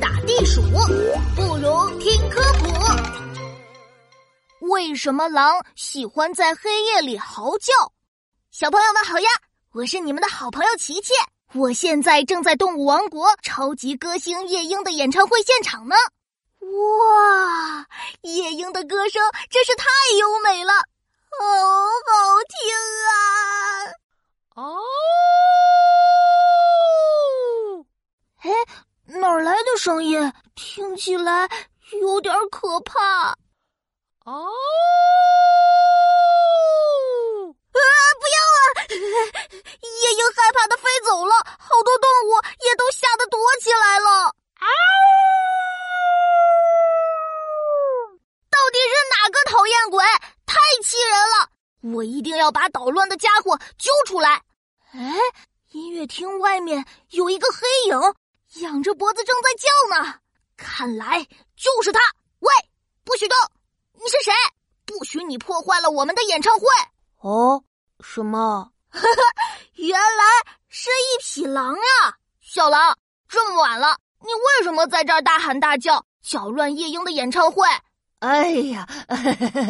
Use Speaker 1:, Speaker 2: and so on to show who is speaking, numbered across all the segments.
Speaker 1: 打地鼠，不如听科普。为什么狼喜欢在黑夜里嚎叫？小朋友们好呀，我是你们的好朋友琪琪，我现在正在动物王国超级歌星夜莺的演唱会现场呢。哇，夜莺的歌声真是太优美了，好好听啊！哦。哪儿来的声音？听起来有点可怕。哦！啊！不要啊！夜莺害怕的飞走了，好多动物也都吓得躲起来了。啊！到底是哪个讨厌鬼？太气人了！我一定要把捣乱的家伙揪出来。哎，音乐厅外面有一个黑影。仰着脖子正在叫呢，看来就是他。喂，不许动！你是谁？不许你破坏了我们的演唱会！
Speaker 2: 哦，什么？
Speaker 1: 原来是一匹狼啊！小狼，这么晚了，你为什么在这儿大喊大叫，搅乱夜莺的演唱会？
Speaker 2: 哎呀，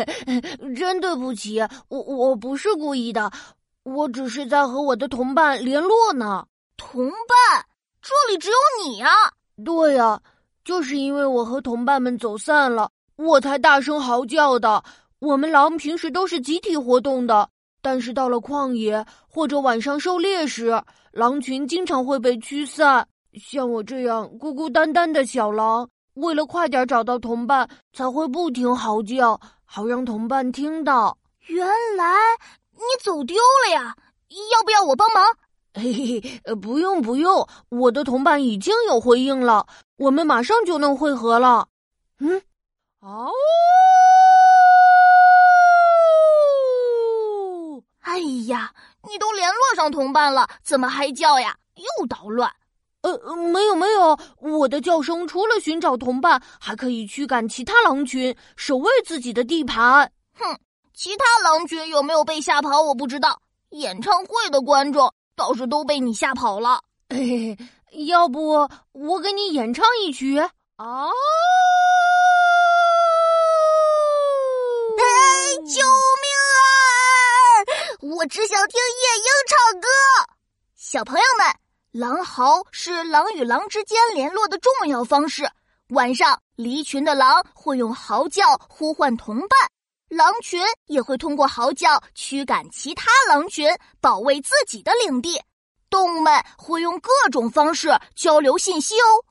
Speaker 2: 真对不起，我我不是故意的，我只是在和我的同伴联络呢。
Speaker 1: 同伴？这里只有你呀！
Speaker 2: 对呀，就是因为我和同伴们走散了，我才大声嚎叫的。我们狼平时都是集体活动的，但是到了旷野或者晚上狩猎时，狼群经常会被驱散。像我这样孤孤单单的小狼，为了快点找到同伴，才会不停嚎叫，好让同伴听到。
Speaker 1: 原来你走丢了呀？要不要我帮忙？
Speaker 2: 嘿嘿，呃，不用不用，我的同伴已经有回应了，我们马上就能会合了。嗯，哦，
Speaker 1: 哎呀，你都联络上同伴了，怎么还叫呀？又捣乱。
Speaker 2: 呃，没有没有，我的叫声除了寻找同伴，还可以驱赶其他狼群，守卫自己的地盘。
Speaker 1: 哼，其他狼群有没有被吓跑我不知道，演唱会的观众。倒是都被你吓跑了，
Speaker 2: 嘿嘿，要不我给你演唱一曲啊？
Speaker 1: 哎，救命啊！我只想听夜莺唱歌。小朋友们，狼嚎是狼与狼之间联络的重要方式。晚上离群的狼会用嚎叫呼唤同伴。狼群也会通过嚎叫驱赶其他狼群，保卫自己的领地。动物们会用各种方式交流信息哦。